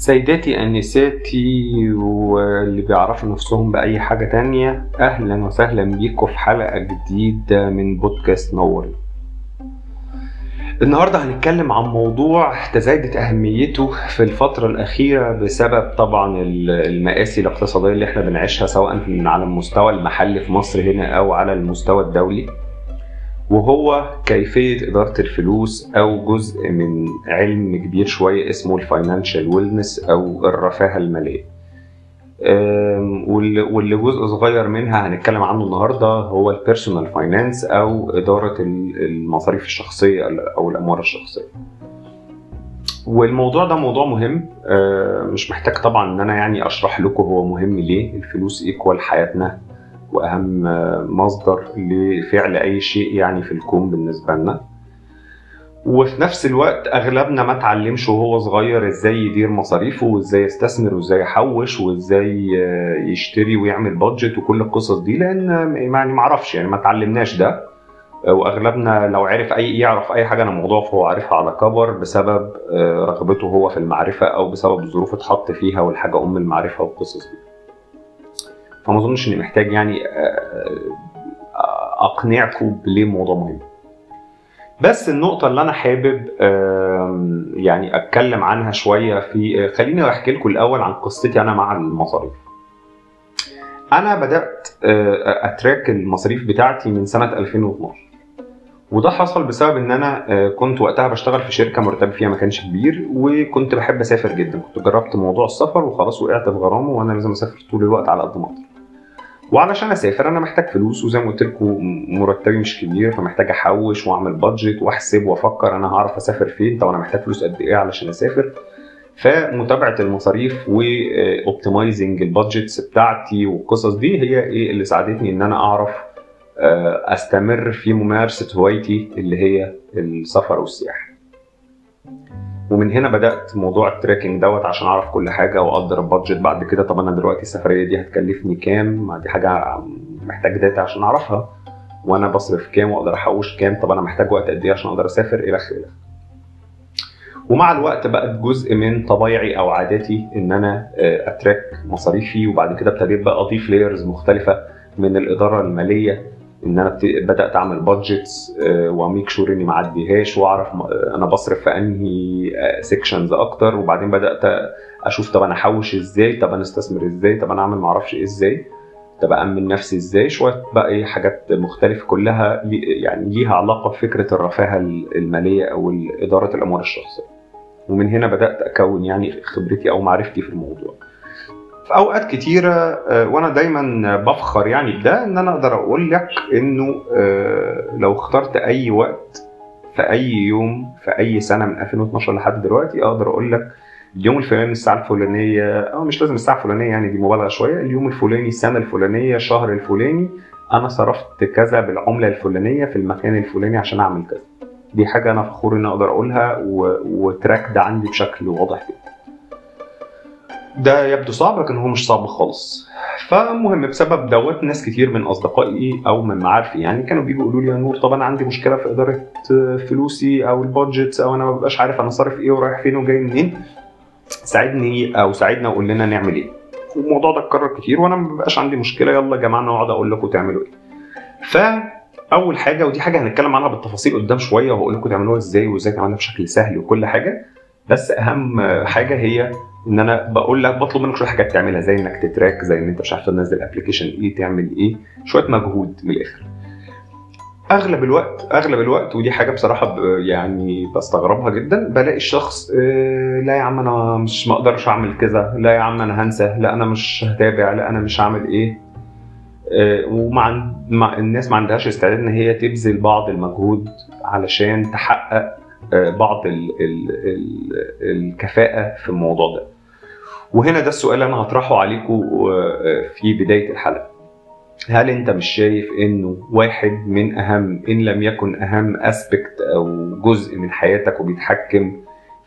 سيداتي أنساتي واللي بيعرفوا نفسهم بأي حاجة تانية أهلا وسهلا بيكم في حلقة جديدة من بودكاست نوري. النهاردة هنتكلم عن موضوع تزايدت أهميته في الفترة الأخيرة بسبب طبعا المآسي الاقتصادية اللي إحنا بنعيشها سواء على المستوى المحلي في مصر هنا أو على المستوى الدولي. وهو كيفية إدارة الفلوس أو جزء من علم كبير شوية اسمه ال financial wellness أو الرفاهة المالية. واللي جزء صغير منها هنتكلم عنه النهارده هو ال personal finance أو إدارة المصاريف الشخصية أو الأموال الشخصية. والموضوع ده موضوع مهم. مش محتاج طبعا إن أنا يعني أشرح لكم هو مهم ليه. الفلوس equal حياتنا. وأهم مصدر لفعل أي شيء يعني في الكون بالنسبة لنا. وفي نفس الوقت أغلبنا ما اتعلمش وهو صغير إزاي يدير مصاريفه وإزاي يستثمر وإزاي يحوش وإزاي يشتري ويعمل بادجت وكل القصص دي. لأن يعني ما أعرفش يعني ما اتعلمناش ده. وأغلبنا لو عرف أي يعرف أي حاجة عن الموضوع فهو عارفها على كبر بسبب رغبته هو في المعرفة أو بسبب الظروف اتحط فيها والحاجة أم المعرفة والقصص دي. فما أظنش إني محتاج يعني أقنعكم بليه الموضوع مهم. بس النقطة اللي أنا حابب يعني أتكلم عنها شوية في خليني أحكي لكم الأول عن قصتي أنا مع المصاريف. أنا بدأت أتراك المصاريف بتاعتي من سنة 2012 وده حصل بسبب إن أنا كنت وقتها بشتغل في شركة مرتبي فيها ما كانش كبير وكنت بحب أسافر جدا. كنت جربت موضوع السفر وخلاص وقعت في غرامة وأنا لازم أسافر طول الوقت على قد ما أقدر. وعلشان أسافر أنا محتاج فلوس وزي ما قلت لكم مرتبي مش كبير فمحتاج أحوش وأعمل بادجت وأحسب وأفكر أنا هعرف أسافر فين طب أنا محتاج فلوس قد إيه علشان أسافر. فمتابعة المصاريف و optimizing ال budgets بتاعتي والقصص دي هي إيه اللي ساعدتني إن أنا أعرف أستمر في ممارسة هوايتي اللي هي السفر والسياحة. ومن هنا بدأت موضوع ال tracking دوت عشان أعرف كل حاجة وأقدر ا budget بعد كده. طب أنا دلوقتي السفرية دي هتكلفني كام؟ دي حاجة محتاج data عشان أعرفها. وأنا بصرف كام وأقدر أحوش كام؟ طب أنا محتاج وقت قد إيه عشان أقدر أسافر؟ إلى آخره. ومع الوقت بقت جزء من طبيعي أو عاداتي إن أنا أ track مصاريفي وبعد كده ابتديت بقى أضيف layers مختلفة من الإدارة المالية إن أنا بدأت أعمل budgets وأ make sure إني ما اعديهاش وأعرف أنا بصرف في أنهي sections أكتر. وبعدين بدأت أشوف طب أنا أحوش إزاي؟ طب أنا أستثمر إزاي؟ طب أنا أعمل ما أعرفش إيه إزاي؟ طب امن نفسي إزاي؟ شوية بقى إيه حاجات مختلفة كلها يعني ليها علاقة بفكرة الرفاهة المالية أو إدارة الأموال الشخصية. ومن هنا بدأت أكون يعني خبرتي أو معرفتي في الموضوع. في أوقات كتيرة وأنا دايما بفخر يعني بده إن أنا أقدر أقول لك إنه لو اخترت أي وقت في أي يوم في أي سنة من 2012 لحد دلوقتي أقدر أقول لك اليوم الفلاني الساعة الفلانية أو مش لازم الساعة الفلانية يعني دي مبالغة شوية اليوم الفلاني السنة الفلانية الشهر الفلاني أنا صرفت كذا بالعملة الفلانية في المكان الفلاني عشان أعمل كذا. دي حاجة أنا فخور ان أقدر أقولها و track ده عندي بشكل واضح جدا. ده يبدو صعب لكن هو مش صعب خالص. فمهم بسبب دوت ناس كتير من أصدقائي أو من معارفي يعني كانوا بيجوا يقولوا لي يا نور طب أنا عندي مشكلة في إدارة فلوسي أو ال budgets أو أنا ما ببقاش عارف أنا صارف إيه ورايح فين وجاي منين. ساعدني أو ساعدنا وقول لنا نعمل إيه. والموضوع ده اتكرر كتير وأنا ما بقاش عندي مشكلة يلا يا جماعة نقعد أقول لكم تعملوا إيه. فاول حاجة ودي حاجة هنتكلم عنها بالتفاصيل قدام شوية وهقول لكم تعملوها إزاي وإزاي تعملها بشكل سهل وكل حاجة. بس أهم حاجة هي ان أنا بقول لك بطلب منك شوية حاجات تعملها زي انك تتراك زي ان انت مش عارف تنزل ابلكيشن إيه تعمل إيه شوية مجهود من الآخر. أغلب الوقت أغلب الوقت ودي حاجة بصراحة يعني بستغربها جدا بلاقي الشخص آه لا يا عم أنا مش ما أقدرش أعمل كذا لا يا عم أنا هنسى لا أنا مش هتابع لا أنا مش هعمل إيه. آه ومع مع الناس ما عندهاش استعداد إن هي تبذل بعض المجهود علشان تحقق بعض ال ال ال الكفاءة في الموضوع ده. وهنا ده السؤال اللي أنا هطرحه عليكم في بداية الحلقة. هل أنت مش شايف إنه واحد من أهم إن لم يكن أهم اسبكت أو جزء من حياتك وبيتحكم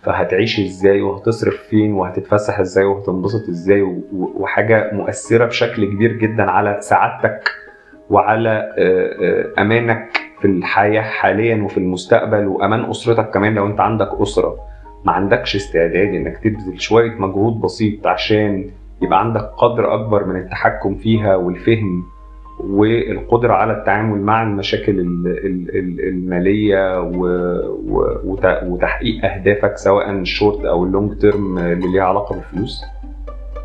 فهتعيش إزاي وهتصرف فين وهتتفسح إزاي وهتنبسط إزاي وحاجة مؤثرة بشكل كبير جدا على سعادتك وعلى أمانك؟ في الحياة حاليا وفي المستقبل وأمان أسرتك كمان لو أنت عندك أسرة. ما عندكش استعداد إنك تبذل شوية مجهود بسيط عشان يبقى عندك قدر أكبر من التحكم فيها والفهم والقدرة على التعامل مع المشاكل المالية وتحقيق أهدافك سواء الشورت أو ال long term اللي ليها علاقة بالفلوس.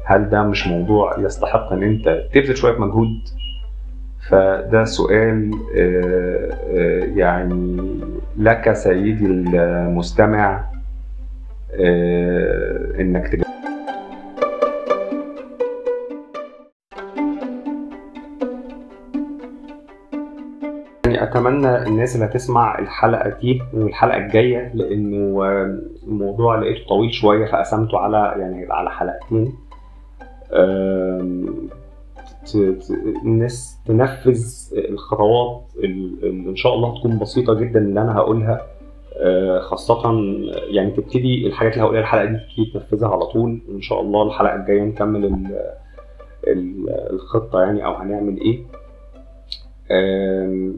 هل ده مش موضوع يستحق إن أنت تبذل شوية مجهود فده سؤال آه، آه، يعني لك سيدي المستمع آه، إنك تجاوب. يعني أتمنى الناس اللي هتسمع الحلقة دي والحلقة الجاية لأنه الموضوع لقيته طويل شوية فقسمته على يعني على حلقتين. الناس تنفذ الخطوات اللي إن شاء الله هتكون بسيطة جدا اللي أنا هقولها. آه، خاصة يعني تبتدي الحاجات اللي هقولها الحلقة دي تبتدي تنفذها على طول. وإن شاء الله الحلقة الجاية نكمل الخطة يعني أو هنعمل إيه.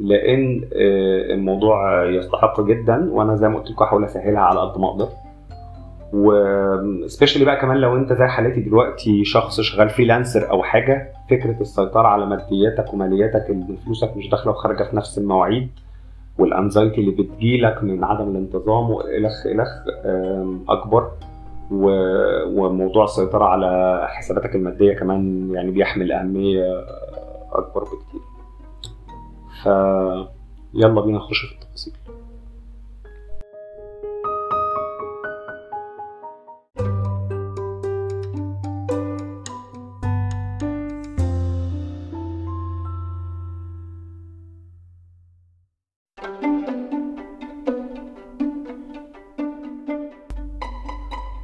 لأن آه، الموضوع يستحق جدا وأنا زي ما قلت لكم هحاول أسهلها على قد ما أقدر. و specially بقى كمان لو انت زي حالتي دلوقتي شخص شغال freelancer أو حاجة فكرة السيطرة على مادياتك ومالياتك اللي فلوسك مش داخلة وخارجة في نفس المواعيد وال anxiety اللي بتجيلك من عدم الانتظام وإلخ إلخ أكبر وموضوع السيطرة على حساباتك المادية كمان يعني بيحمل أهمية أكبر بكتير. ف يلا بينا نخش في التفاصيل.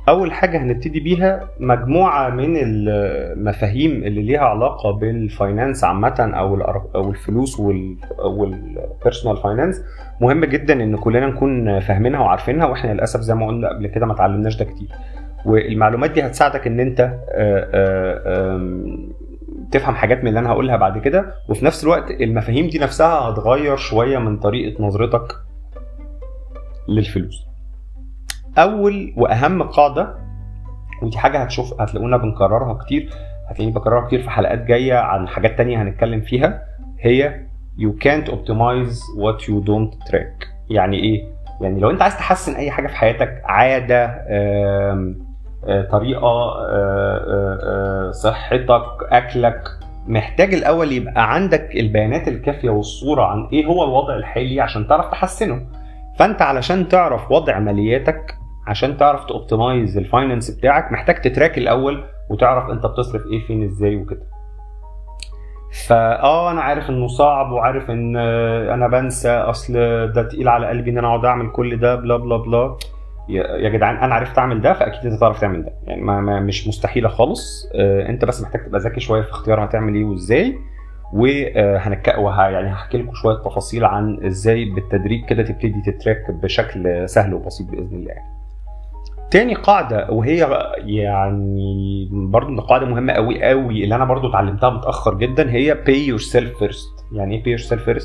أول حاجة هنبتدي بيها مجموعة من المفاهيم اللي ليها علاقة بال finance عامة أو أو الفلوس وال personal finance مهم جدا إن كلنا نكون فاهمينها وعارفينها وإحنا للأسف زي ما قلنا قبل كده ما اتعلمناش ده كتير. والمعلومات دي هتساعدك إن أنت تفهم حاجات من اللي أنا هقولها بعد كده. وفي نفس الوقت المفاهيم دي نفسها هتغير شوية من طريقة نظرتك للفلوس. أول وأهم قاعدة ودي حاجة هتشوف هتلاقونا بنكررها كتير هتلاقيني بكررها كتير في حلقات جاية عن حاجات تانية هنتكلم فيها هي you can't optimize what you don't track. يعني إيه؟ يعني لو أنت عايز تحسن أي حاجة في حياتك عادة آه، طريقة آه، آه، صحتك أكلك محتاج الأول يبقى عندك البيانات الكافية والصورة عن إيه هو الوضع الحالي عشان تعرف تحسنه. فأنت علشان تعرف وضع مالياتك عشان تعرف ت optimize ال finance بتاعك محتاج ت track الأول وتعرف أنت بتصرف إيه فين إزاي وكده. فاه أنا عارف إنه صعب وعارف إن أنا بنسى أصل ده تقيل على قلبي إن أنا أقعد أعمل كل ده blah blah blah. يا جدعان أنا عرفت أعمل ده فأكيد أنت تعرف تعمل ده. يعني ما, ما مش مستحيلة خالص. آه، أنت بس محتاج تبقى ذكي شوية في اختيار هتعمل إيه وإزاي. وهنك وه... يعني هحكي لكم شوية تفاصيل عن إزاي بالتدريج كده تبتدي ت track بشكل سهل وبسيط بإذن الله. يعني. تاني قاعدة وهي يعني برضه قاعدة مهمة قوي قوي اللي أنا برضه اتعلمتها متأخر جدا هي pay yourself first يعني إيه pay yourself first؟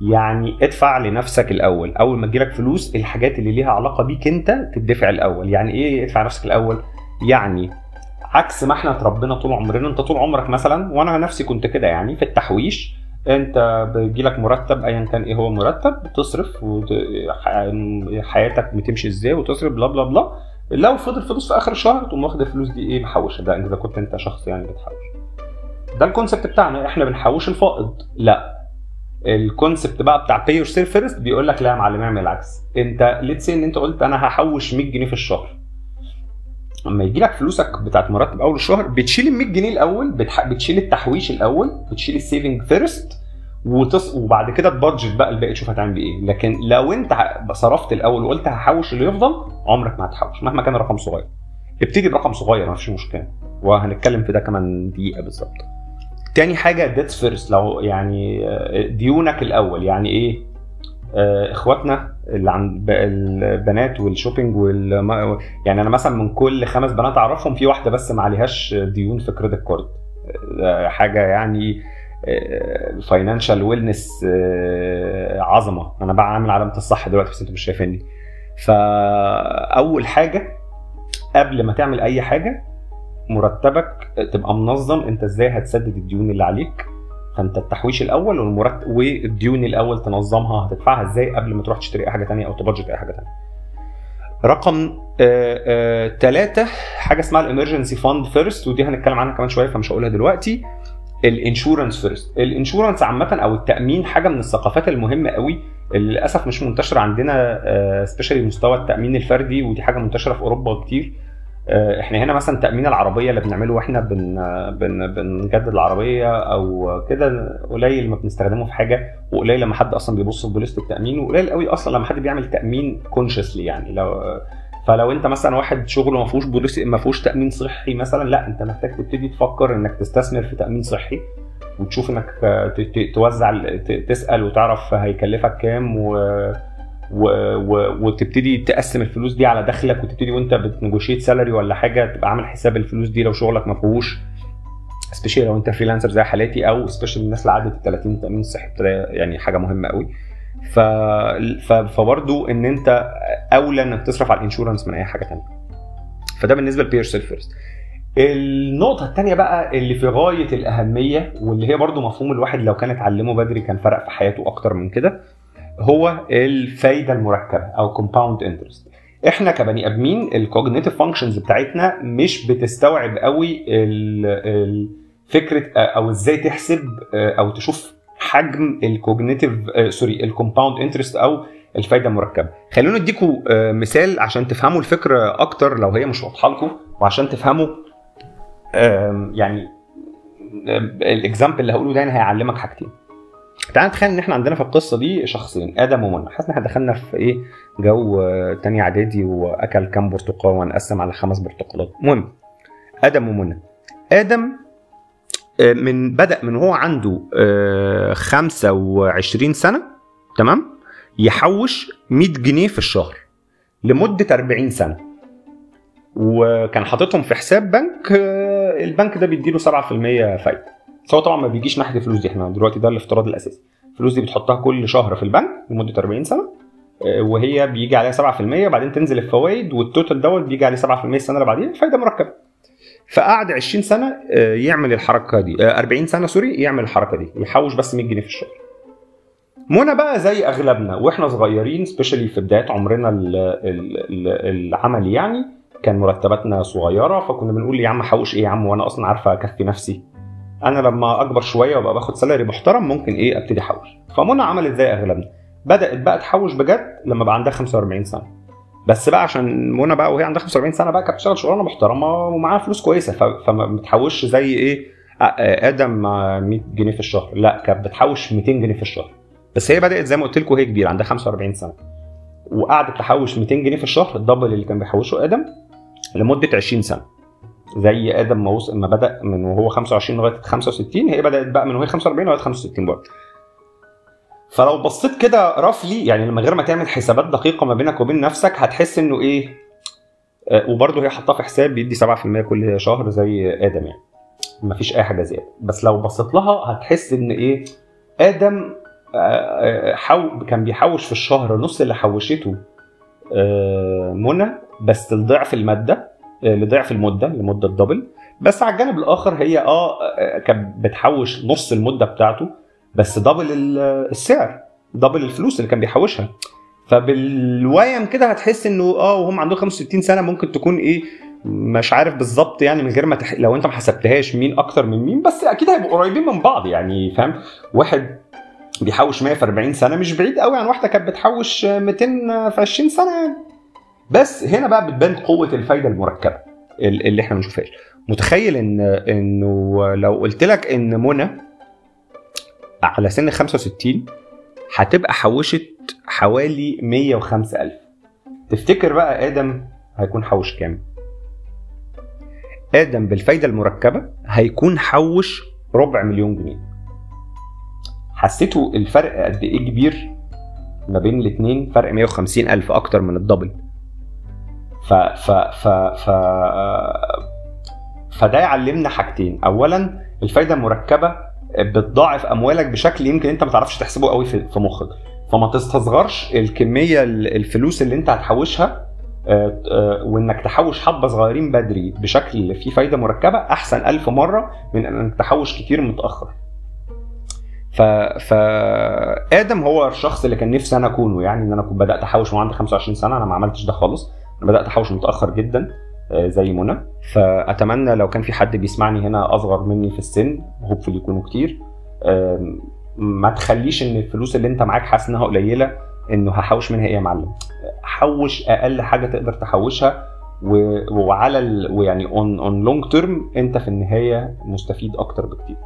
يعني ادفع لنفسك الأول أول ما تجيلك فلوس الحاجات اللي ليها علاقة بيك أنت تدفع الأول يعني إيه ادفع نفسك الأول؟ يعني عكس ما إحنا اتربينا طول عمرنا أنت طول عمرك مثلا وأنا نفسي كنت كده يعني في التحويش انت بيجيلك مرتب ايا كان إيه هو المرتب بتصرف حياتك بتمشي إزاي وتصرف بلا بلا بلا. لو فضل فلوس في آخر الشهر تقوم واخد الفلوس دي إيه محوشها. ده إذا كنت أنت شخص يعني بتحوش. ده ال concept بتاعنا. إحنا بنحوش الفائض. لا. ال concept بقى بتاع pay yourself first بيقول لك لا يا معلم اعمل العكس. أنت let's إن أنت قلت أنا هحوش 100 جنيه في الشهر. لما يجي لك فلوسك بتاعت مرتب أول الشهر بتشيل ال 100 جنيه الأول بتح... بتشيل التحويش الأول بتشيل ال saving first وتص... وبعد كده ت budget بقى الباقي تشوف هتعمل إيه. لكن لو أنت صرفت الأول وقلت هحوش اللي يفضل عمرك ما هتحوش مهما كان الرقم صغير. ابتدي برقم صغير ما فيش مشكلة. وهنتكلم في ده كمان دقيقة بالظبط. تاني حاجة debts first لو يعني آه، ديونك الأول. يعني إيه؟ آه، إخواتنا اللي عند البنات وال shopping وال يعني أنا مثلا من كل خمس بنات أعرفهم في واحدة بس ما عليهاش ديون في credit card آه، حاجة يعني financial wellness عظمة. أنا بقى عامل علامة الصح دلوقتي بس أنتوا مش شايفيني. فأول حاجة قبل ما تعمل أي حاجة مرتبك تبقى منظم. أنت إزاي هتسدد الديون اللي عليك؟ فانت التحويش الأول والمرتب والديون الأول تنظمها هتدفعها إزاي قبل ما تروح تشتري أي حاجة تانية أو ت budget أي حاجة تانية. رقم ثلاثة حاجة اسمها ال emergency fund first ودي هنتكلم عنها كمان شوية فمش هقولها دلوقتي. ال insurance first. ال insurance عامة أو التأمين حاجة من الثقافات المهمة قوي اللي للأسف مش منتشرة عندنا specially مستوى التأمين الفردي ودي حاجة منتشرة في أوروبا كتير. إحنا هنا مثلا تأمين العربية اللي بنعمله وإحنا بن بن بنجدد العربية أو كده قليل ما بنستخدمه في حاجة وقليل لما حد أصلا بيبص في بوليسه التامين وقليل قوي أصلا لما حد بيعمل تأمين consciously يعني. لو فلو أنت مثلا واحد شغله ما فيهوش policy ما فيهوش تأمين صحي مثلا لا أنت محتاج تبتدي تفكر إنك تستثمر في تأمين صحي وتشوف إنك توزع تسأل وتعرف هيكلفك كام و و... و... وتبتدي تقسم الفلوس دي على دخلك وتبتدي وانت بت negotiate salary ولا حاجة تبقى عامل حساب الفلوس دي لو شغلك ما فيهوش special لو انت freelancer زي حالاتي أو special الناس اللي عدت ال 30 تامين صحي يعني حاجة مهمة قوي. ف... ف... فبرضو إن أنت أولى إنك تصرف على ال insurance من أي حاجة ثانية فده بالنسبة ل pay first النقطة الثانية بقى اللي في غاية الأهمية واللي هي برضو مفهوم الواحد لو كان اتعلمه بدري كان فرق في حياته أكتر من كده هو الفايدة المركبة أو compound interest إحنا كبني آدمين ال cognitive functions بتاعتنا مش بتستوعب قوي فكرة أو إزاي تحسب أو تشوف حجم ال cognitive sorry ال compound interest أو الفايدة المركبة. خلونا اديكم مثال عشان تفهموا الفكرة أكتر لو هي مش واضحة لكم وعشان تفهموا يعني ال example اللي هقوله ده هيعلمك حاجتين. تعال نتخيل إن إحنا عندنا في القصة دي شخصين آدم ومنى. حاسس إن إحنا دخلنا في إيه جو تاني إعدادي وأكل كام برتقال ونقسم على خمس برتقالات. المهم آدم ومنى. آدم من بدأ من هو عنده 25 سنة تمام؟ يحوش 100 جنيه في الشهر لمدة 40 سنة. وكان حاططهم في حساب بنك البنك ده بيديله 7% فايدة. هو طبعا ما بيجيش ناحية الفلوس دي. إحنا دلوقتي ده الافتراض الأساسي. الفلوس دي بتحطها كل شهر في البنك لمدة 40 سنة وهي بيجي عليها 7% بعدين تنزل الفوائد والتوتال دوت بيجي عليه 7% السنة اللي بعديها فايدة مركبة. فقعد 20 سنة يعمل الحركة دي 40 سنة sorry يعمل الحركة دي يحوش بس 100 جنيه في الشهر. منى بقى زي أغلبنا وإحنا صغيرين specially في بداية عمرنا العملي يعني كان مرتباتنا صغيرة فكنا بنقول يا عم حوش إيه يا عم وأنا أصلا عارفه أكفي نفسي. أنا لما أكبر شوية وأبقى باخد salary محترم ممكن إيه أبتدي أحوش. فمنى عملت زي أغلبنا. بدأت بقى تحوش بجد لما بقى عندها 45 سنة. بس بقى عشان منى بقى وهي عندها 45 سنة بقى كانت بتشتغل شغلانة محترمة ومعاها فلوس كويسة. فما بتحوش زي إيه آدم 100 جنيه في الشهر. لا كانت بتحوش 200 جنيه في الشهر. بس هي بدأت زي ما قلت لكم هي كبيرة عندها 45 سنة. وقعدت تحوش 200 جنيه في الشهر الدبل اللي كان بيحوشه آدم لمدة 20 سنة. زي آدم ما وصل ما بدأ من وهو 25 لغاية 65 هي بدأت بقى من وهي 45 لغاية 65 برضه. فلو بصيت كده رفلي يعني من غير ما تعمل حسابات دقيقة ما بينك وبين نفسك هتحس إنه إيه؟ آه وبرضه هي حطها في حساب بيدي 7% كل شهر زي آدم يعني. ما فيش أي حاجة زيادة. بس لو بصيت لها هتحس إن إيه؟ آدم آه حو كان بيحوش في الشهر نص اللي حوشته آه منى بس لضعف المادة لضعف المدة لمدة دبل بس على الجانب الآخر هي آه كانت بتحوش نص المدة بتاعته بس دبل السعر دبل الفلوس اللي كان بيحوشها. فبالويم كده هتحس إنه آه وهم عندهم 65 سنة ممكن تكون إيه مش عارف بالظبط يعني من غير ما تح... لو أنت ما حسبتهاش مين أكتر من مين بس أكيد هيبقوا قريبين من بعض يعني فاهم؟ واحد بيحوش 100 في 40 سنة مش بعيد قوي عن واحدة كانت بتحوش 200 في 20 سنة يعني. بس هنا بقى بتبان قوة الفايدة المركبة اللي إحنا بنشوفهاش. متخيل ان إنه لو قلت لك إن منى على سن 65 هتبقى حوشت حوالي 105000 تفتكر بقى آدم هيكون حوش كام؟ آدم بالفايدة المركبة هيكون حوش ربع مليون جنيه. حسيتوا الفرق قد إيه كبير ما بين الاثنين فرق 150 ألف أكتر من الدبل. ف ف ف ف فده يعلمنا حاجتين. اولا الفايدة المركبة بتضاعف أموالك بشكل يمكن أنت ما تعرفش تحسبه قوي في مخك. فما تستصغرش الكمية ال- الفلوس اللي أنت هتحوشها آه، آه، وإنك تحوش حبة صغيرين بدري بشكل فيه فايدة مركبة أحسن ألف مرة من إنك تحوش كتير متأخر. ف... فادم هو الشخص اللي كان نفسي أنا أكونه يعني إن أنا كنت بدأت أحوش وأنا عندي 25 سنة أنا ما عملتش ده خالص. أنا بدأت أحوش متأخر جدا آه، زي منى. فأتمنى لو كان في حد بيسمعني هنا أصغر مني في السن hopefully يكونوا كتير. ما تخليش إن الفلوس اللي أنت معاك حاسس إنها قليلة إنه هحوش منها إيه يا معلم. حوش أقل حاجة تقدر تحوشها. وعلى ال... ويعني on on long term أنت في النهاية مستفيد أكتر بكتير.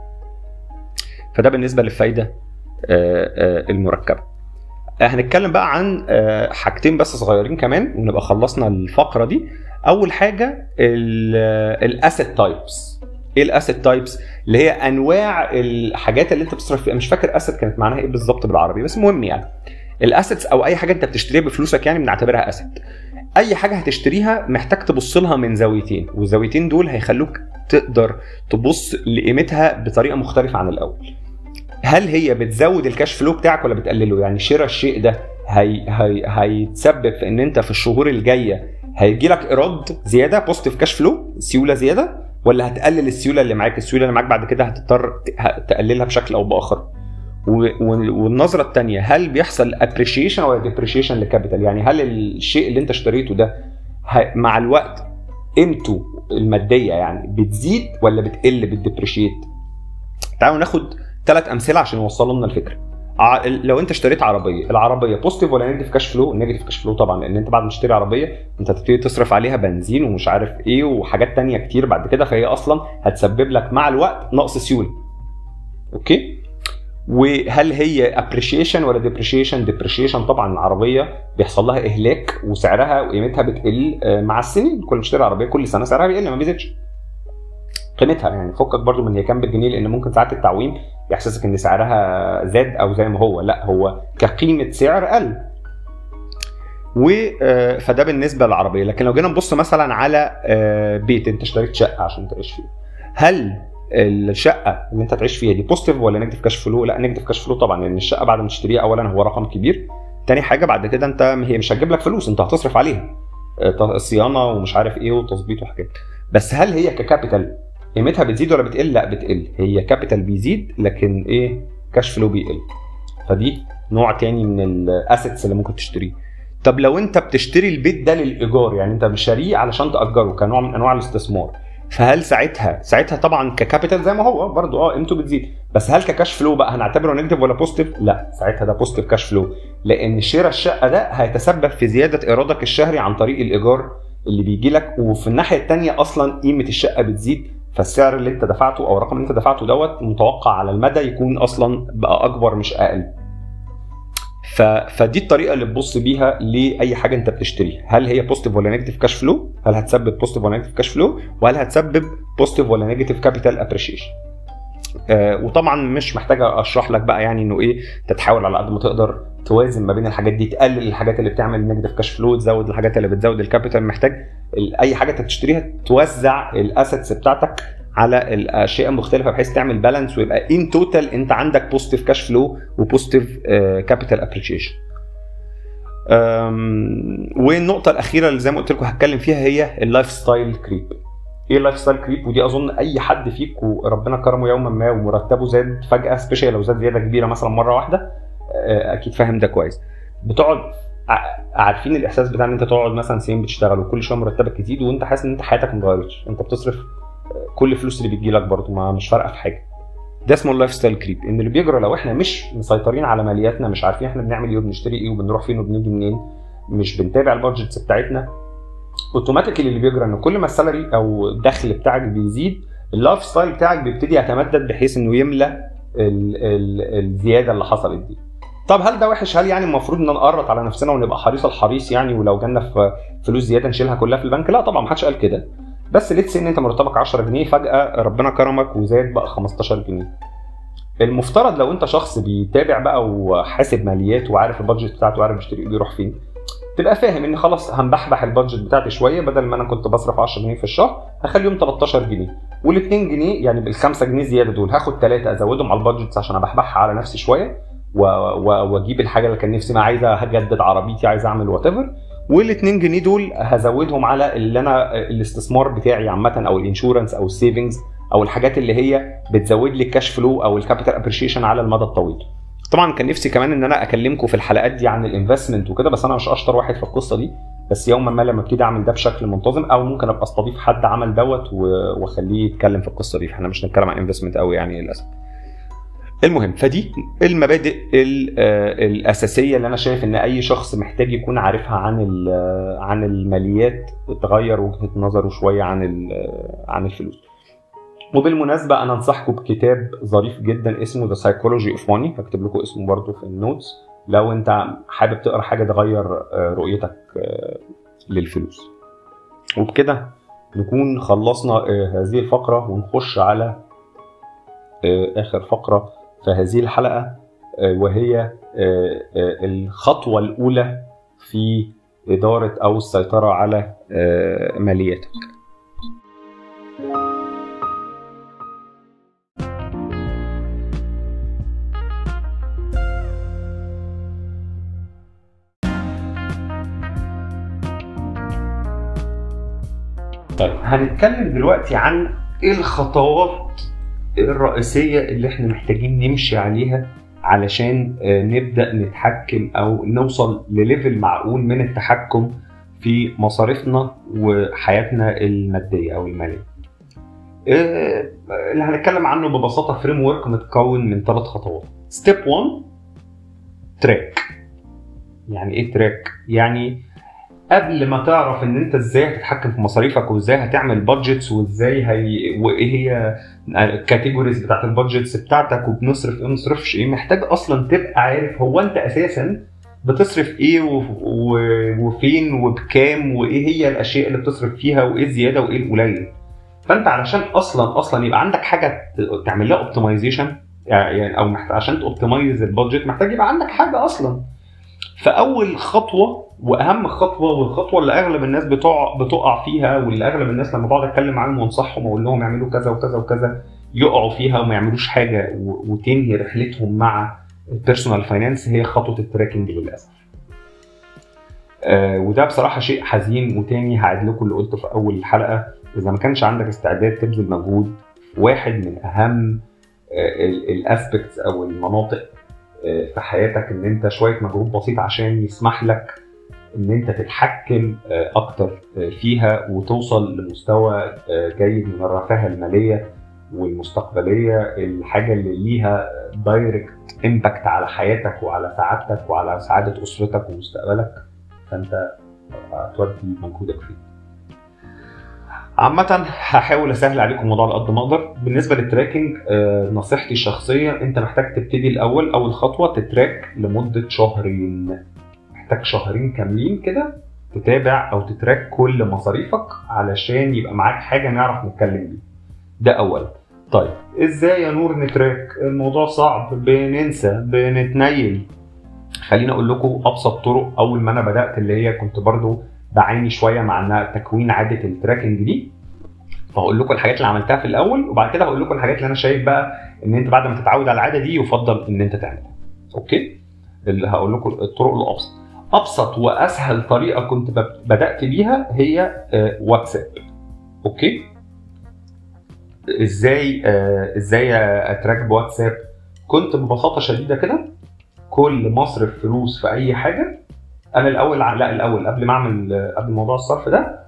فده بالنسبة للفايدة آه، آه، المركبة. هنتكلم بقى عن آه، حاجتين بس صغيرين كمان ونبقى خلصنا الفقرة دي. أول حاجة ال asset types إيه ال asset types اللي هي أنواع الحاجات اللي أنت بتصرف فيها. مش فاكر asset كانت معناها إيه بالظبط بالعربي بس مهم يعني. ال assets أو أي حاجة أنت بتشتريها بفلوسك يعني بنعتبرها asset أي حاجة هتشتريها محتاج تبص لها من زاويتين والزاويتين دول هيخلوك تقدر تبص لقيمتها بطريقة مختلفة عن الأول. هل هي بتزود ال cash flow بتاعك ولا بتقلله؟ يعني شراء الشيء ده هي هي هيتسبب في إن أنت في الشهور الجاية هيجي لك إيراد زيادة positive cash flow سيولة زيادة ولا هتقلل السيولة اللي معاك؟ السيولة اللي معاك بعد كده هتضطر تقللها بشكل أو بآخر. والنظرة الثانية هل بيحصل appreciation ولا depreciation لل capital يعني هل الشيء اللي أنت اشتريته ده مع الوقت قيمته المادية يعني بتزيد ولا بتقل بت depreciate؟ تعالوا ناخد ثلاث أمثلة عشان يوصلوا لنا الفكرة. لو أنت اشتريت عربية العربية positive ولا negative cash flow negative cash flow طبعا لأن أنت بعد ما تشتري عربية أنت هتبتدي تصرف عليها بنزين ومش عارف إيه وحاجات تانية كتير بعد كده فهي أصلا هتسبب لك مع الوقت نقص سيوله okay؟ وهل هي appreciation ولا depreciation depreciation طبعا العربية بيحصل لها إهلاك وسعرها وقيمتها بتقل آه، مع السنين. كل ما تشتري عربية كل سنة سعرها بيقل ما بيزيدش. قيمتها يعني فكك برضو من هي كام بالجنيه لأن ممكن ساعات التعويم يحسسك إن سعرها زاد أو زي ما هو. لا هو كقيمة سعر قل و آه، فده بالنسبة للعربية. لكن لو جينا نبص مثلا على آه، بيت أنت اشتريت شقة عشان تعيش فيه. هل الشقة اللي أنت تعيش فيها دي positive ولا negative cash flow لا negative cash flow طبعا لأن الشقة بعد ما تشتريها اولا هو رقم كبير. تاني حاجة بعد كده أنت هي مش هتجيب لك فلوس أنت هتصرف عليها. آه، صيانة ومش عارف إيه وتظبيط وحاجات. بس هل هي ك capital قيمتها بتزيد ولا بتقل؟ لا بتقل. هي capital بيزيد لكن إيه؟ cash flow بيقل. فدي نوع تاني من ال assets اللي ممكن تشتريه. طب لو أنت بتشتري البيت ده للإيجار يعني أنت شاريه علشان تأجره كنوع من أنواع الاستثمار فهل ساعتها ساعتها طبعا ك capital زي ما هو برضو آه قيمته بتزيد. بس هل ك cash flow بقى هنعتبره negative ولا positive لا ساعتها ده positive cash flow لأن شراء الشقة ده هيتسبب في زيادة إيرادك الشهري عن طريق الإيجار اللي بيجي لك وفي الناحية الثانية أصلا قيمة الشقة بتزيد. فالسعر اللي انت دفعته أو الرقم اللي انت دفعته دوت متوقع على المدى يكون أصلا بقى اكبر مش أقل. ف... فدي الطريقة اللي تبص بيها لأي حاجة انت بتشتريها. هل هي positive ولا negative cash flow هل هتسبب positive ولا negative cash flow وهل هتسبب positive ولا negative capital appreciation وطبعا مش محتاجة أشرح لك بقى يعني إنه إيه تتحاول على قد ما تقدر توازن ما بين الحاجات دي تقلل الحاجات اللي بتعمل negative cash flow تزود الحاجات اللي بتزود ال capital محتاج أي حاجة أنت بتشتريها توزع ال assets بتاعتك على الاشياء المختلفة بحيث تعمل balance ويبقى in total أنت عندك positive cash flow و positive capital appreciation والنقطة الأخيرة اللي زي ما قلت لكم هتكلم فيها هي ال lifestyle creep إيه ال lifestyle creep ودي اظن اي حد فيكم ربنا كرمه يوما ما ومرتبه زاد فجأة especially لو زاد زيادة كبيرة مثلا مرة واحدة آه، أكيد فاهم ده كويس. بتقعد عارفين الإحساس بتاع إن أنت تقعد مثلا سنين بتشتغل وكل شوية مرتبك يزيد وأنت حاسس إن أنت حياتك ما اتغيرتش أنت بتصرف آه، كل الفلوس اللي بتجي لك برضه ما مش فارقة في حاجة. ده اسمه ال lifestyle creep إن اللي بيجرى لو إحنا مش مسيطرين على مالياتنا مش عارفين إحنا بنعمل إيه وبنشتري إيه وبنروح فين وبنيجي منين مش بنتابع ال budgets بتاعتنا automatically اللي بيجرى إن كل ما ال salary أو الدخل بتاعك بيزيد ال lifestyle بتاعك بيبتدي يتمدد بحيث إنه يملى ال ال الزيادة اللي حصلت دي. طب هل ده وحش؟ هل يعني المفروض إن نقرط على نفسنا ونبقى حريص الحريص يعني ولو جالنا في فلوس زيادة نشيلها كلها في البنك؟ لا طبعا ما حدش قال كده. بس let's say إن أنت مرتبك 10 جنيه فجأة ربنا كرمك وزاد بقى 15 جنيه. المفترض لو أنت شخص بيتابع بقى وحاسب ماليات وعارف ال budget بتاعته وعارف بيشتري إيه بيروح فين. تبقى فاهم إن خلاص هنبحبح ال budget بتاعتي شوية بدل ما أنا كنت بصرف 10 جنيه في الشهر هخليهم 13 جنيه. وال 2 جنيه يعني بال 5 جنيه زيادة دول هاخد ثلاثة أزودهم على ال budget عشان أبحبحها على نفسي شوية وأجيب الحاجة اللي كان نفسي ما عايز اجدد عربيتي عايز أعمل whatever وال2 جنيه دول هزودهم على اللي أنا الاستثمار بتاعي عامة أو ال insurance أو ال savings أو الحاجات اللي هي بتزود لي ال cash flow أو ال capital appreciation على المدى الطويل. طبعا كان نفسي كمان إن أنا أكلمكم في الحلقات دي عن ال investment وكده بس أنا مش أشطر واحد في القصة دي. بس يوما ما لما أبتدي أعمل ده بشكل منتظم أو ممكن أبقى أستضيف حد عمل دوت وأخليه يتكلم في القصة دي. فاحنا مش هنتكلم عن investment قوي يعني للأسف. المهم فدي المبادئ الأساسية اللي أنا شايف إن أي شخص محتاج يكون عارفها عن عن الماليات تغير وجهة نظره شوية عن عن الفلوس. وبالمناسبة أنا أنصحكم بكتاب ظريف جدا اسمه The Psychology of Money هكتب لكم اسمه برضه في ال notes لو أنت حابب تقرأ حاجة تغير رؤيتك للفلوس. وبكده نكون خلصنا هذه الفقرة ونخش على آخر فقرة في هذه الحلقة وهي الخطوة الأولى في إدارة أو السيطرة على مالياتك. طيب هنتكلم دلوقتي عن إيه الخطوات الرئيسية اللي إحنا محتاجين نمشي عليها علشان نبدأ نتحكم أو نوصل لليفل معقول من التحكم في مصاريفنا وحياتنا المادية أو المالية. اللي هنتكلم عنه ببساطة framework متكون من ثلاث خطوات. step 1 track يعني إيه track؟ يعني قبل ما تعرف إن أنت إزاي هتتحكم في مصاريفك وإزاي هتعمل budgets وإزاي هي وإيه هي ال categories بتاعت ال budgets بتاعتك وبنصرف إيه ومنصرفش إيه محتاج أصلا تبقى عارف هو أنت أساسا بتصرف إيه. وفين وبكام وإيه هي الأشياء اللي بتصرف فيها وإيه الزيادة وإيه القليل فأنت علشان أصلا أصلا يبقى عندك حاجة تعمل لها optimization يعني أو محتاج عشان ت optimize ال budget محتاج يبقى عندك حاجة أصلا فأول خطوة وأهم خطوة والخطوة اللي أغلب الناس بتقع بتقع فيها واللي أغلب الناس لما بقعد أتكلم معاهم وأنصحهم وأقول لهم يعملوا كذا وكذا وكذا يقعوا فيها وما يعملوش حاجة وتنهي رحلتهم مع ال personal finance هي خطوة ال tracking للأسف. آه وده بصراحة شيء حزين وتاني هعيد لكم اللي قلته في أول الحلقة إذا ما كانش عندك استعداد تبذل مجهود واحد من أهم آه ال aspects أو المناطق في حياتك إن أنت شوية مجهود بسيط عشان يسمح لك إن أنت تتحكم أكتر فيها وتوصل لمستوى جيد من الرفاهه المالية والمستقبلية الحاجة اللي ليها direct impact على حياتك وعلى سعادتك وعلى سعادة أسرتك ومستقبلك فأنت هتودي مجهودك فيه. عامة هحاول أسهل عليكم الموضوع على قد ما أقدر، بالنسبة لل tracking نصيحتي الشخصية أنت محتاج تبتدي الأول أول خطوة ت track لمدة شهرين. محتاج شهرين كاملين كده تتابع أو ت track كل مصاريفك علشان يبقى معاك حاجة نعرف نتكلم بيها. ده اولا. طيب إزاي يا نور ن track؟ الموضوع صعب بننسى بنتنيل. خليني أقول لكم أبسط طرق أول ما أنا بدأت اللي هي كنت برضو بعاني شوية مع تكوين عادة ال tracking دي. فهقول لكم الحاجات اللي عملتها في الأول وبعد كده هقول لكم الحاجات اللي أنا شايف بقى إن أنت بعد ما تتعود على العادة دي يفضل إن أنت تعملها. أوكي؟ اللي هقول لكم الطرق الأبسط. أبسط وأسهل طريقة كنت بدأت بيها هي واتساب. أوكي؟ إزاي إزاي أ track بواتساب؟ كنت ببساطة شديدة كده كل ما اصرف فلوس في أي حاجة أنا الأول لا الأول قبل ما اعمل قبل موضوع الصرف ده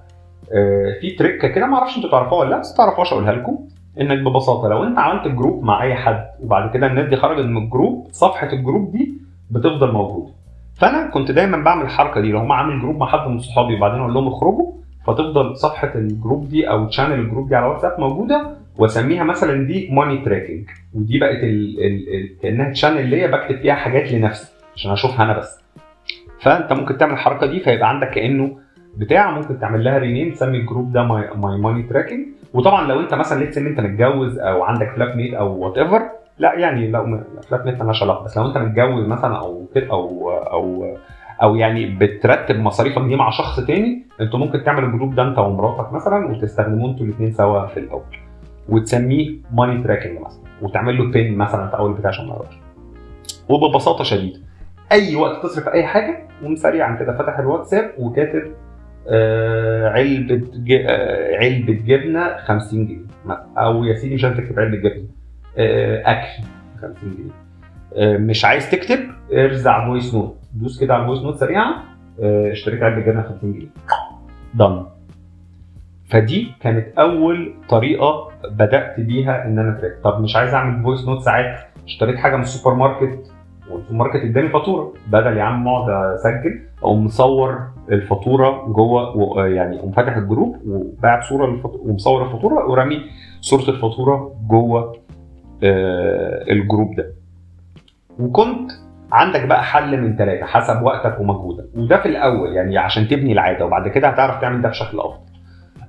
في trick كده ما أعرفش أنتوا تعرفوها ولا لا بس تعرفوهاش اقولها لكم. انك ببساطة لو انت عملت group مع اي حد وبعد كده الناس دي خرجت من ال group صفحة ال group دي بتفضل موجودة. فانا كنت دايما بعمل الحركة دي لو هم عامل group مع حد من صحابي وبعدين أقول لهم اخرجوا فتفضل صفحة ال group دي أو channel ال group دي على واتساب موجودة واسميها مثلا دي money tracking ودي بقت ال ال كأنها channel ليا بكتب فيها حاجات لنفسي عشان اشوفها أنا بس. فانت ممكن تعمل الحركة دي فيبقى عندك كأنه بتاع ممكن تعمل لها rename تسمي ال group ده my money tracking وطبعا لو انت مثلا لسه إن انت متجوز أو عندك flatmate أو whatever لا يعني لو flatmate مالهاش علاقة. بس لو انت متجوز مثلا أو أو أو أو يعني بترتب مصاريفك دي مع شخص تاني أنتوا ممكن تعمل ال group ده انت ومراتك مثلا وتستخدموه أنتوا الاثنين سوا في الأول. وتسميه money tracking مثلا وتعمل له pin مثلا في أول بتاع عشان ما وببساطة شديدة أي وقت تصرف أي حاجة قوم سريعا كده فاتح الواتساب وكاتب آه علبة. آه علبة جبنة 50 جنيه. أو يا سيدي مش لازم تكتب علبة جبنة آه أكل 50 جنيه آه مش عايز تكتب ارزع voice note دوس كده على ال voice note سريعا آه اشتريت علبة جبنة 50 جنيه دن فدي كانت أول طريقة بدأت بيها إن أنا track طب مش عايز أعمل voice note ساعات اشتريت حاجة من السوبر ماركت والسوبر ماركت اداني فاتوره بدل يا عم اقعد اسجل اقوم مصور الفاتورة جوه يعني اقوم فاتح ال group وباعت صورة للفاتورة ومصور الفاتورة ورامي صورة الفاتورة جوه آه، ال group ده. وكنت عندك بقى حل من ثلاثة حسب وقتك ومجهودك. وده في الأول يعني عشان تبني العادة وبعد كده هتعرف تعمل ده بشكل أفضل.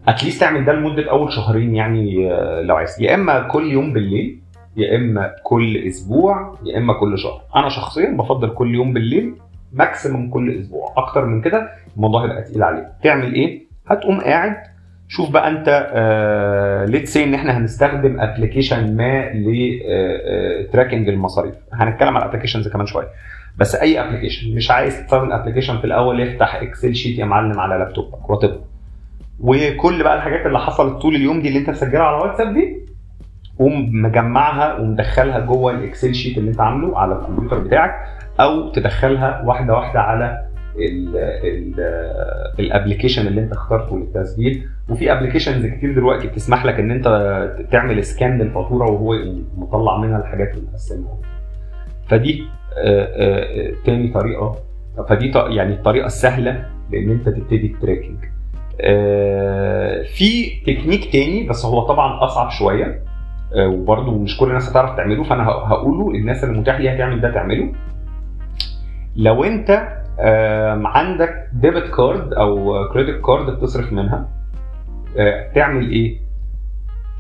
at least تعمل ده لمدة أول شهرين يعني آه، لو عايز. يا إما كل يوم بالليل يا إما كل أسبوع يا إما كل شهر. أنا شخصيا بفضل كل يوم بالليل maximum كل أسبوع. أكتر من كده الموضوع هيبقى تقيل عليك. تعمل إيه؟ هتقوم قاعد. شوف بقى أنت آه let's say إن إحنا هنستخدم application ما ل tracking المصاريف. هنتكلم على ال applications كمان شوية. بس أي application مش عايز تستخدم application في الأول افتح Excel sheet يا معلم على لابتوبك what وكل بقى الحاجات اللي حصلت طول اليوم دي اللي أنت مسجلها على واتساب دي قوم مجمعها ومدخلها جوه ال Excel sheet اللي انت عامله على الكمبيوتر بتاعك أو تدخلها واحدة واحدة على ال application اللي انت اخترته للتسجيل. وفي applications كتير دلوقتي بتسمح لك إن انت تعمل scan للفاتورة وهو مطلع منها الحاجات اللي مقسمها فدي آه، آه، تاني طريقة. فدي يعني الطريقة السهلة لإن انت تبتدي ال tracking آه، في تكنيك تاني بس هو طبعا أصعب شوية. آه، وبرضه مش كل الناس هتعرف تعمله فأنا هقوله الناس اللي متاح ليها تعمل ده تعمله لو أنت عندك debit card أو credit card بتصرف منها آه، تعمل إيه؟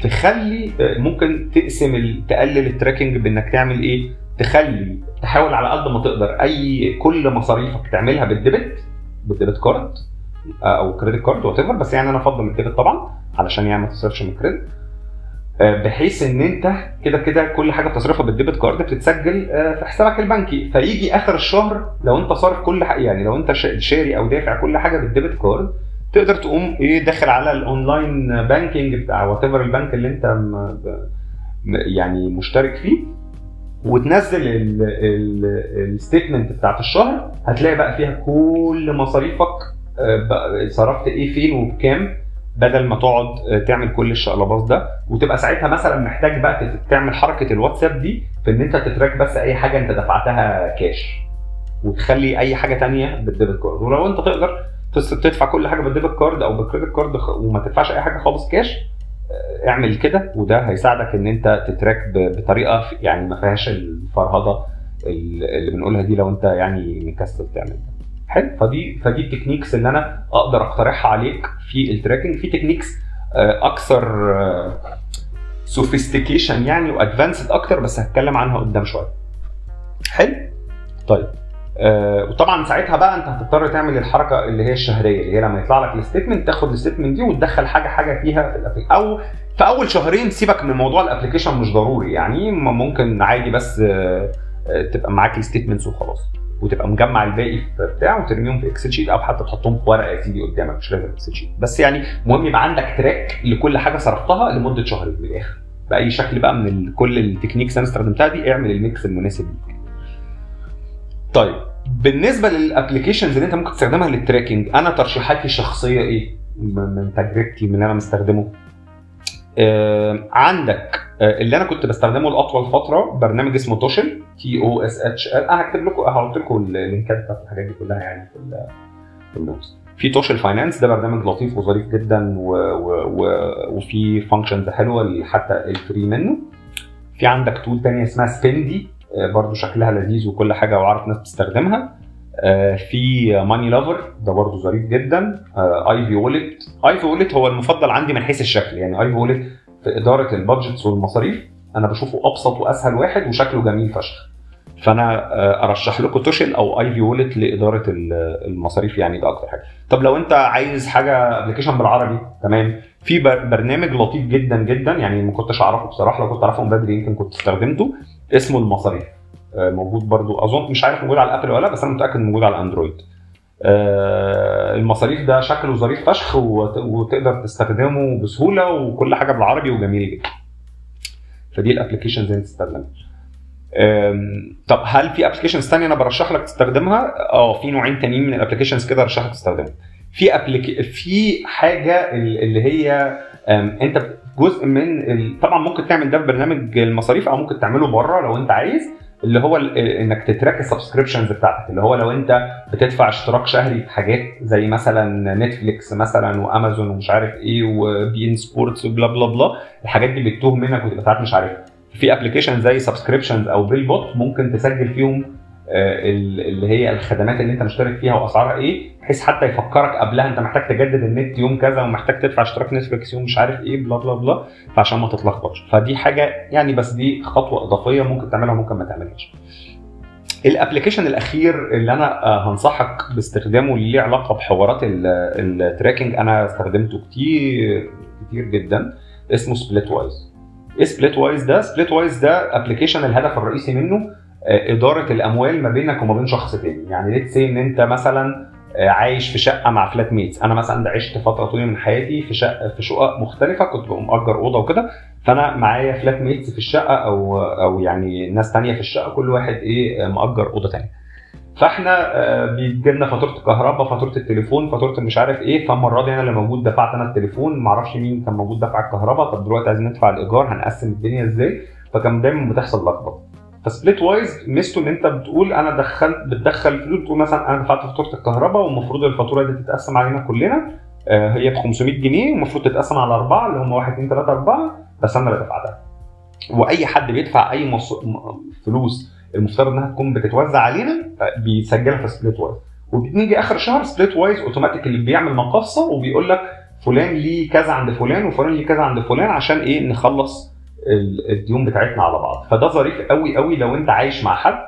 تخلي آه، ممكن تقسم تقلل ال tracking بإنك تعمل إيه؟ تخلي تحاول على قد ما تقدر أي كل مصاريفك تعملها بال debit بال debit card أو credit card what بس يعني أنا أفضل ال debit طبعا علشان يعني ما تصرفش من credit آه، بحيث إن أنت كده كده كل حاجة بتصرفها بال debit card بتتسجل آه، في حسابك البنكي. فيجي آخر الشهر لو أنت صارف كل حاجة يعني لو أنت شا- شاري أو دافع كل حاجة بال debit card تقدر تقوم إيه داخل على ال online banking بتاع whatever البنك اللي أنت يعني مشترك فيه وتنزل ال statement بتاعت الشهر. هتلاقي بقى فيها كل مصاريفك آه، صرفت إيه فين وبكام. بدل ما تقعد آه، تعمل كل الشقلباظ ده وتبقى ساعتها مثلا محتاج بقى تعمل حركة الواتساب دي في إن أنت ت track بس أي حاجة أنت دفعتها كاش وتخلي أي حاجة تانية بال debit card ولو أنت تقدر تدفع كل حاجة بال debit card أو بال credit card وما تدفعش أي حاجة خالص كاش آه، اعمل كده وده هيساعدك إن أنت ت track بطريقة يعني ما فيهاش الفرهده ال- اللي بنقولها دي لو أنت يعني مكسل تعمل ده. حلو. فدي فدي ال techniques اللي أنا أقدر أقترحها عليك في ال tracking في techniques آه، أكثر sophistication يعني و advanced أكتر بس هتكلم عنها قدام شوية. حلو؟ طيب. آه وطبعا ساعتها بقى أنت هتضطر تعمل الحركة اللي هي الشهرية اللي هي لما يطلع لك ال statement تاخد ال statement دي وتدخل حاجة حاجة فيها في أو في أول شهرين سيبك من موضوع ال application مش ضروري يعني ممكن عادي بس آه، آه، تبقى معاك ال statements وخلاص. وتبقى مجمع الباقي في بتاع وترميهم في Excel sheet أو حتى تحطهم في ورقة يا سيدي قدامك مش لازم Excel sheet بس يعني مهم يبقى عندك track لكل حاجة صرفتها لمدة شهرين من الآخر. بأي شكل بقى من كل ال techniques أنا استخدمتها دي اعمل ال mix المناسب ليك. طيب بالنسبة لل applications اللي انت ممكن تستخدمها لل tracking أنا ترشيحاتي الشخصية إيه؟ من تجربتي من اللي أنا مستخدمه. آه عندك اللي أنا كنت بستخدمه لاطول فترة برنامج اسمه Toshl T O S H L أنا هكتب لكم هحط لكم ال لينكات بتاعت الحاجات دي كلها يعني في ال- في ال notes. في Toshl Finance ده برنامج لطيف وظريف جدا و... و... و... وفي functions حلوة حتى ال free منه. في عندك tool تانية اسمها Spendee برضو شكلها لذيذ وكل حاجة وأعرف ناس بتستخدمها. آه، في Money Lover ده برضو ظريف جدا. Ivy Wallet Ivy Wallet هو المفضل عندي من حيث الشكل يعني Ivy Wallet في إدارة ال budgets والمصاريف أنا بشوفه أبسط وأسهل واحد وشكله جميل فشخ. فأنا آه، أرشح لكم Toshl أو Ivy Wallet لإدارة ال- المصاريف يعني ده أكتر حاجة. طب لو أنت عايز حاجة application بالعربي تمام. في بر- برنامج لطيف جدا جدا يعني ما كنتش أعرفه بصراحة لو كنت أعرفه من بدري يمكن كنت استخدمته اسمه المصاريف. آه، موجود برضو أظن مش عارف موجود على Apple ولا لأ بس أنا متأكد موجود على Android آه، المصاريف ده شكله ظريف فشخ وت- وتقدر تستخدمه بسهولة وكل حاجة بالعربي وجميل جدا فدي ال applications اللي انت تستخدمها طب هل في applications ثانية أنا برشح لك تستخدمها؟ آه في نوعين تانيين من ال applications كده ارشح لك تستخدمها. في أبليك... في حاجة ال- اللي هي أنت جزء من. طبعا ممكن تعمل ده في برنامج المصاريف أو ممكن تعمله بره لو أنت عايز اللي هو انك ت track ال subscriptions بتاعتك. اللي هو لو انت بتدفع اشتراك شهري في حاجات زي مثلا Netflix مثلا وأمازون ومش عارف إيه و beIN Sports و bla bla bla الحاجات دي بتتوه منك وتبقى ساعات مش عارفها. في application زي Subscriptions أو Billbot ممكن تسجل فيهم آه، ال- اللي هي الخدمات اللي انت مشترك فيها وأسعارها إيه بحيث حتى يفكرك قبلها انت محتاج تجدد النت يوم كذا ومحتاج تدفع اشتراك Netflix يوم مش عارف إيه bla bla bla فعشان ما تتلخبطش. فدي حاجة يعني بس دي خطوة إضافية ممكن تعملها وممكن ما تعملهاش. ال application الأخير اللي أنا آه، هنصحك باستخدامه اللي ليه علاقة بحوارات ال- ال tracking أنا استخدمته كتير كتير جدا اسمه Splitwise Splitwise ده؟ Splitwise ده application الهدف الرئيسي منه آه، إدارة الأموال ما بينك وما بين شخص تاني. يعني let's إن أنت مثلا عايش في شقة مع flatmates. أنا مثلا عشت فترة طويلة من حياتي في شقة في شقق مختلفة كنت ببقى مأجر أوضة وكده. فأنا معايا flatmates في الشقة أو أو يعني ناس تانية في الشقة كل واحد إيه مأجر أوضة تانية. فإحنا آه، بيجي لنا فاتورة الكهرباء فاتورة التليفون فاتورة مش عارف إيه. فالمره دي أنا اللي موجود دفعت أنا التليفون. ما أعرفش مين كان موجود دفع الكهرباء. طب دلوقتي عايزين ندفع الإيجار هنقسم الدنيا إزاي؟ فكان دايما بتحصل لخبطة. ف Splitwise ميزته إن أنت بتقول أنا دخلت بتدخل فلوس بتقول مثلا أنا دفعت فاتورة الكهرباء والمفروض الفاتورة دي تتقسم علينا كلنا. آه، هي ب 500 جنيه والمفروض تتقسم على أربعة اللي هم 1 2 3 4 بس أنا اللي دفعتها. وأي حد بيدفع أي مص... فلوس المفترض إنها تكون بتتوزع علينا آه، بيسجلها في Splitwise وبنيجي آخر شهر Splitwise automatic اللي بيعمل مقصه وبيقول لك فلان ليه كذا عند فلان وفلان ليه كذا عند فلان عشان إيه؟ نخلص الديون بتاعتنا على بعض. فده ظريف قوي قوي لو انت عايش مع حد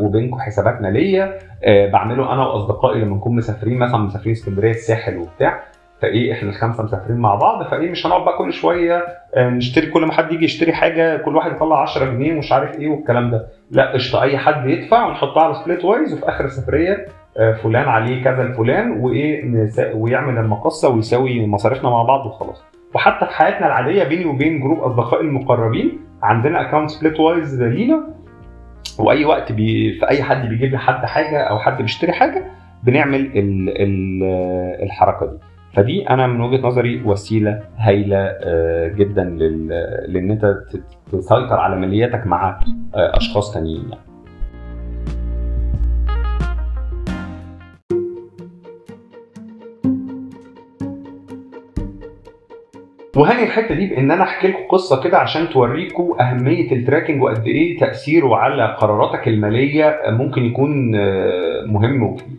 وبينكم حسابات ماليه آه، بعمله أنا واصدقائي لما نكون مسافرين مثلا مسافرين اسكندرية الساحل وبتاع. فايه إحنا الخمسة مسافرين مع بعض. فايه مش هنقعد بقى كل شوية آه، نشتري كل ما حد يجي يشتري حاجة كل واحد يطلع 10 جنيه ومش عارف إيه والكلام ده. لا قشطة أي حد يدفع ونحطها على Splitwise وفي آخر السفرية آه، فلان عليه كذا لفلان وإيه ويعمل المقصة ويساوي مصاريفنا مع بعض وخلاص. وحتى في حياتنا العادية بيني وبين group أصدقائي المقربين عندنا account Splitwise لينا وأي وقت بي في أي حد بيجيب لي حد حاجة أو حد بيشتري حاجة بنعمل ال ال الحركة دي فدي أنا من وجهة نظري وسيلة هايلة آه، جدا لإن أنت تسيطر على مالياتك مع آه، أشخاص تانيين يعني. وهاني الحتة دي بإن أنا أحكي لكم قصة كده عشان توريكم أهمية التراكنج وقد إيه تأثيره على قراراتك المالية ممكن يكون آه، مهم وكبير.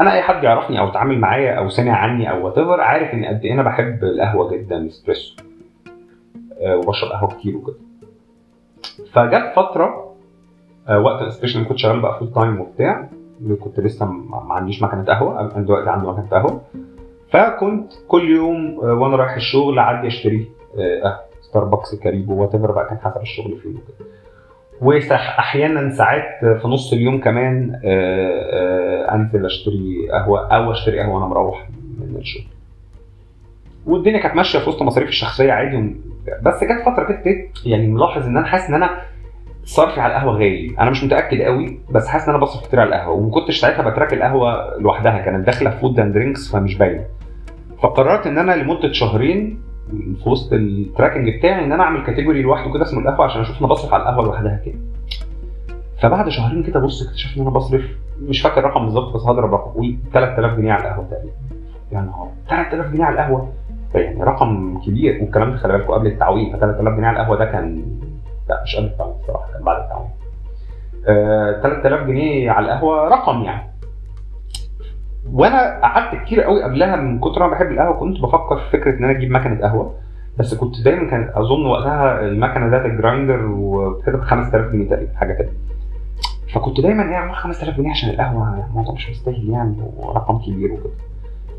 أنا أي حد يعرفني أو اتعامل معايا أو سمع عني أو وات عارف إن قد إيه أنا بحب القهوة جدا اسبريسو آه، وبشرب قهوة كتير وكده. فجت فترة آه، وقت الاسبريشن كنت شغال بقى full time وبتاع كنت لسه ما عنديش مكنة قهوة أنا دلوقتي عندي مكنة قهوة فكنت كل يوم آه، وأنا رايح الشغل اعدي أشتري آه، قهوه Starbucks Caribou whatever بقى كان حسب الشغل فين وكده. واحيانا ساعات في نص اليوم كمان آه، آه، أنزل أشتري قهوة أو أشتري قهوة وأنا مروح من الشغل. والدنيا كانت ماشية في وسط مصاريفي الشخصية عادي بس جت فترة كده يعني ملاحظ إن أنا حاسس إن أنا صرفي على القهوة غالي. أنا مش متأكد قوي بس حاسس إن أنا بصرف كتير على القهوة. وما كنتش ساعتها ب track القهوة لوحدها كانت داخلة في food and drinks فمش باينة. فقررت إن أنا لمدة شهرين في وسط ال tracking بتاعي إن أنا أعمل category لوحده كده اسمه القهوة عشان أشوف أنا بصرف على القهوة لوحدها كام فبعد شهرين كده بص اكتشفت إن أنا بصرف مش فاكر الرقم بالظبط بس هضرب رقم قول 3000 جنيه على القهوة تقريبا. يا نهار 3000 جنيه على القهوة؟ يعني رقم كبير والكلام ده خلي بالكم قبل التعويم ف 3000 جنيه على القهوة ده كان لا مش قبل التعويم بصراحة كان بعد التعويم. آه 3000 جنيه على القهوة رقم يعني. وأنا قعدت كتير قوي قبلها من كتر ما بحب القهوة كنت بفكر في فكرة إن أنا أجيب مكنة قهوة. بس كنت دايما كان أظن وقتها المكنة ذات الجرايندر وكده ب 5000 جنيه تقريبا حاجة كده. فكنت دايما إيه اعمل 5000 جنيه عشان القهوة الموضوع مش مستاهل يعني ورقم كبير وكده.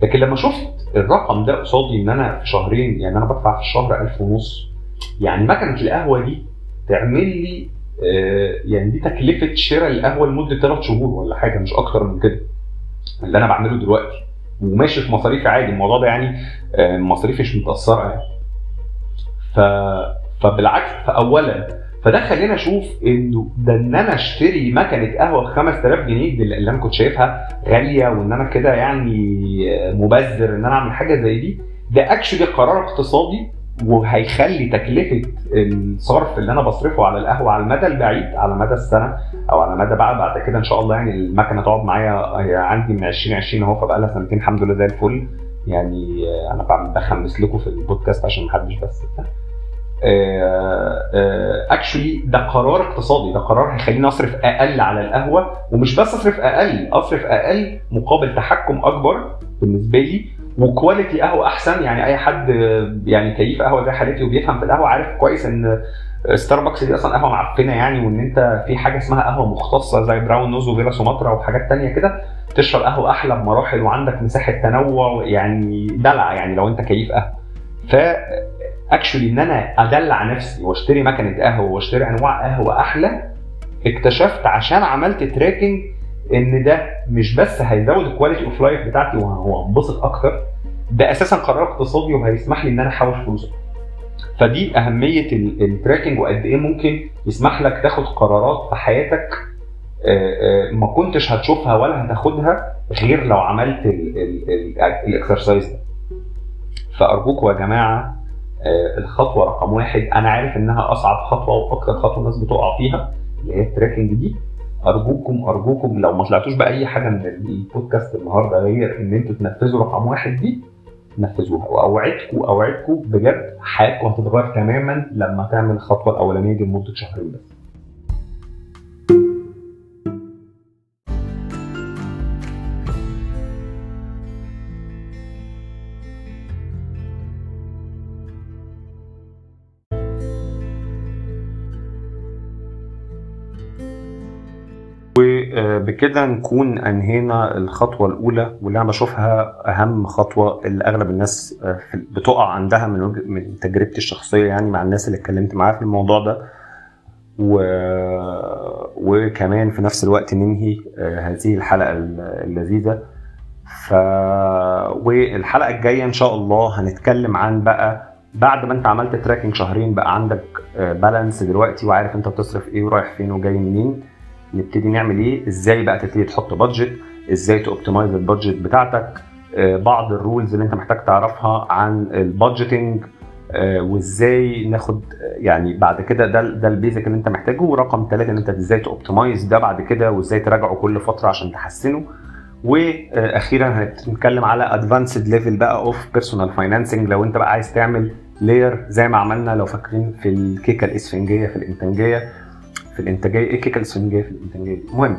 لكن لما شفت الرقم ده قصادي إن أنا في شهرين يعني أنا بدفع في الشهر 1000 ونص يعني مكنة القهوة دي تعمل لي آه، يعني دي تكلفة شراء القهوة لمدة ثلاث شهور ولا حاجة مش أكتر من كده. اللي أنا بعمله دلوقتي وماشي في مصاريفي عادي الموضوع ده يعني آه، مصاريفي مش متأثرة يعني. ف... فبالعكس فاولا فده خلينا أشوف إنه ده إن أنا أشتري مكنة قهوة ب 5000 جنيه اللي أنا كنت شايفها غالية وإن أنا كده يعني مبذر إن أنا أعمل حاجة زي دي ده اكشلي قرار اقتصادي وهيخلي تكلفة الصرف اللي أنا بصرفه على القهوة على المدى البعيد على مدى السنة أو على مدى بقى بعد كده إن شاء الله يعني المكنة تقعد معايا عندي من 2020 أهو فبقى لها سنتين الحمد لله زي الفل. يعني أنا بعمل بهمس لكم في البودكاست عشان محدش بس. actually ده قرار اقتصادي ده قرار هيخليني أصرف أقل على القهوة ومش بس أصرف أقل أصرف أقل مقابل تحكم أكبر بالنسبة لي و quality قهوة أحسن. يعني أي حد يعني كيف قهوة زي حالتي وبيفهم في القهوة عارف كويس إن ستاربكس دي أصلا قهوة معفنة يعني وإن أنت في حاجة اسمها قهوة مختصة زي Brown Nose وفيلا سوماترا وحاجات تانية كده تشرب قهوة أحلى بمراحل وعندك مساحة تنوع يعني دلع يعني لو أنت كيف قهوة. ف actually إن أنا أدلع نفسي وأشتري مكنة قهوة وأشتري أنواع قهوة أحلى اكتشفت عشان عملت tracking إن ده مش بس هيزود ال quality of life بتاعتي وهنبسط أكتر ده أساسا قرار اقتصادي وهيسمح لي إن أنا أحوش فلوس فدي أهمية ال tracking وقد إيه ممكن يسمح لك تاخد قرارات في حياتك ما كنتش هتشوفها ولا هتاخدها غير لو عملت ال exercise ده. فأرجوكم يا جماعة الخطوة رقم واحد أنا عارف إنها أصعب خطوة وأكتر خطوة الناس بتقع فيها اللي هي ال tracking دي. أرجوكم أرجوكم لو ما طلعتوش بأي حاجة من البودكاست النهارده غير إن أنتوا تنفذوا رقم واحد دي نفذوها. وأوعدكم أوعدكم بجد حياتكم هتتغير تماما لما تعمل الخطوة الأولانية دي لمدة شهرين بس. وبكده نكون أنهينا الخطوة الأولى واللي أنا بشوفها أهم خطوة اللي أغلب الناس بتقع عندها من من تجربتي الشخصية يعني مع الناس اللي اتكلمت معاها في الموضوع ده. و... وكمان في نفس الوقت ننهي هذه الحلقة اللذيذة. ف والحلقة الجاية إن شاء الله هنتكلم عن بقى بعد ما أنت عملت تراكنج شهرين بقى عندك بالانس دلوقتي وعارف أنت بتصرف إيه ورايح فين وجاي منين. نبتدي نعمل إيه؟ إزاي بقى تبتدي تحط budget إزاي ت optimize ال budget بتاعتك؟ بعض ال rules اللي انت محتاج تعرفها عن ال budgeting وازاي ناخد يعني بعد كده ده ده ال basic اللي انت محتاجه ورقم ثلاثة ان انت إزاي ت optimize ده بعد كده وازاي تراجعه كل فترة عشان تحسنه. وأخيرا هنتكلم على advanced level بقى of personal financing لو انت بقى عايز تعمل layer زي ما عملنا لو فاكرين في الكيكة الإسفنجية في الإنتاجية في الإنتاجية إيه الكيكه الاسفنجيه في الإنتاجية؟ المهم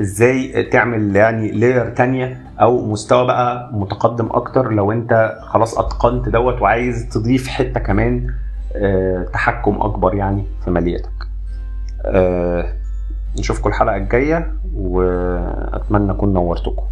إزاي تعمل يعني لاير تانية أو مستوى بقى متقدم أكتر لو أنت خلاص أتقنت دوت وعايز تضيف حتة كمان آه تحكم أكبر يعني في ماليتك. آه نشوفكم الحلقة الجاية وأتمنى أكون نورتكم.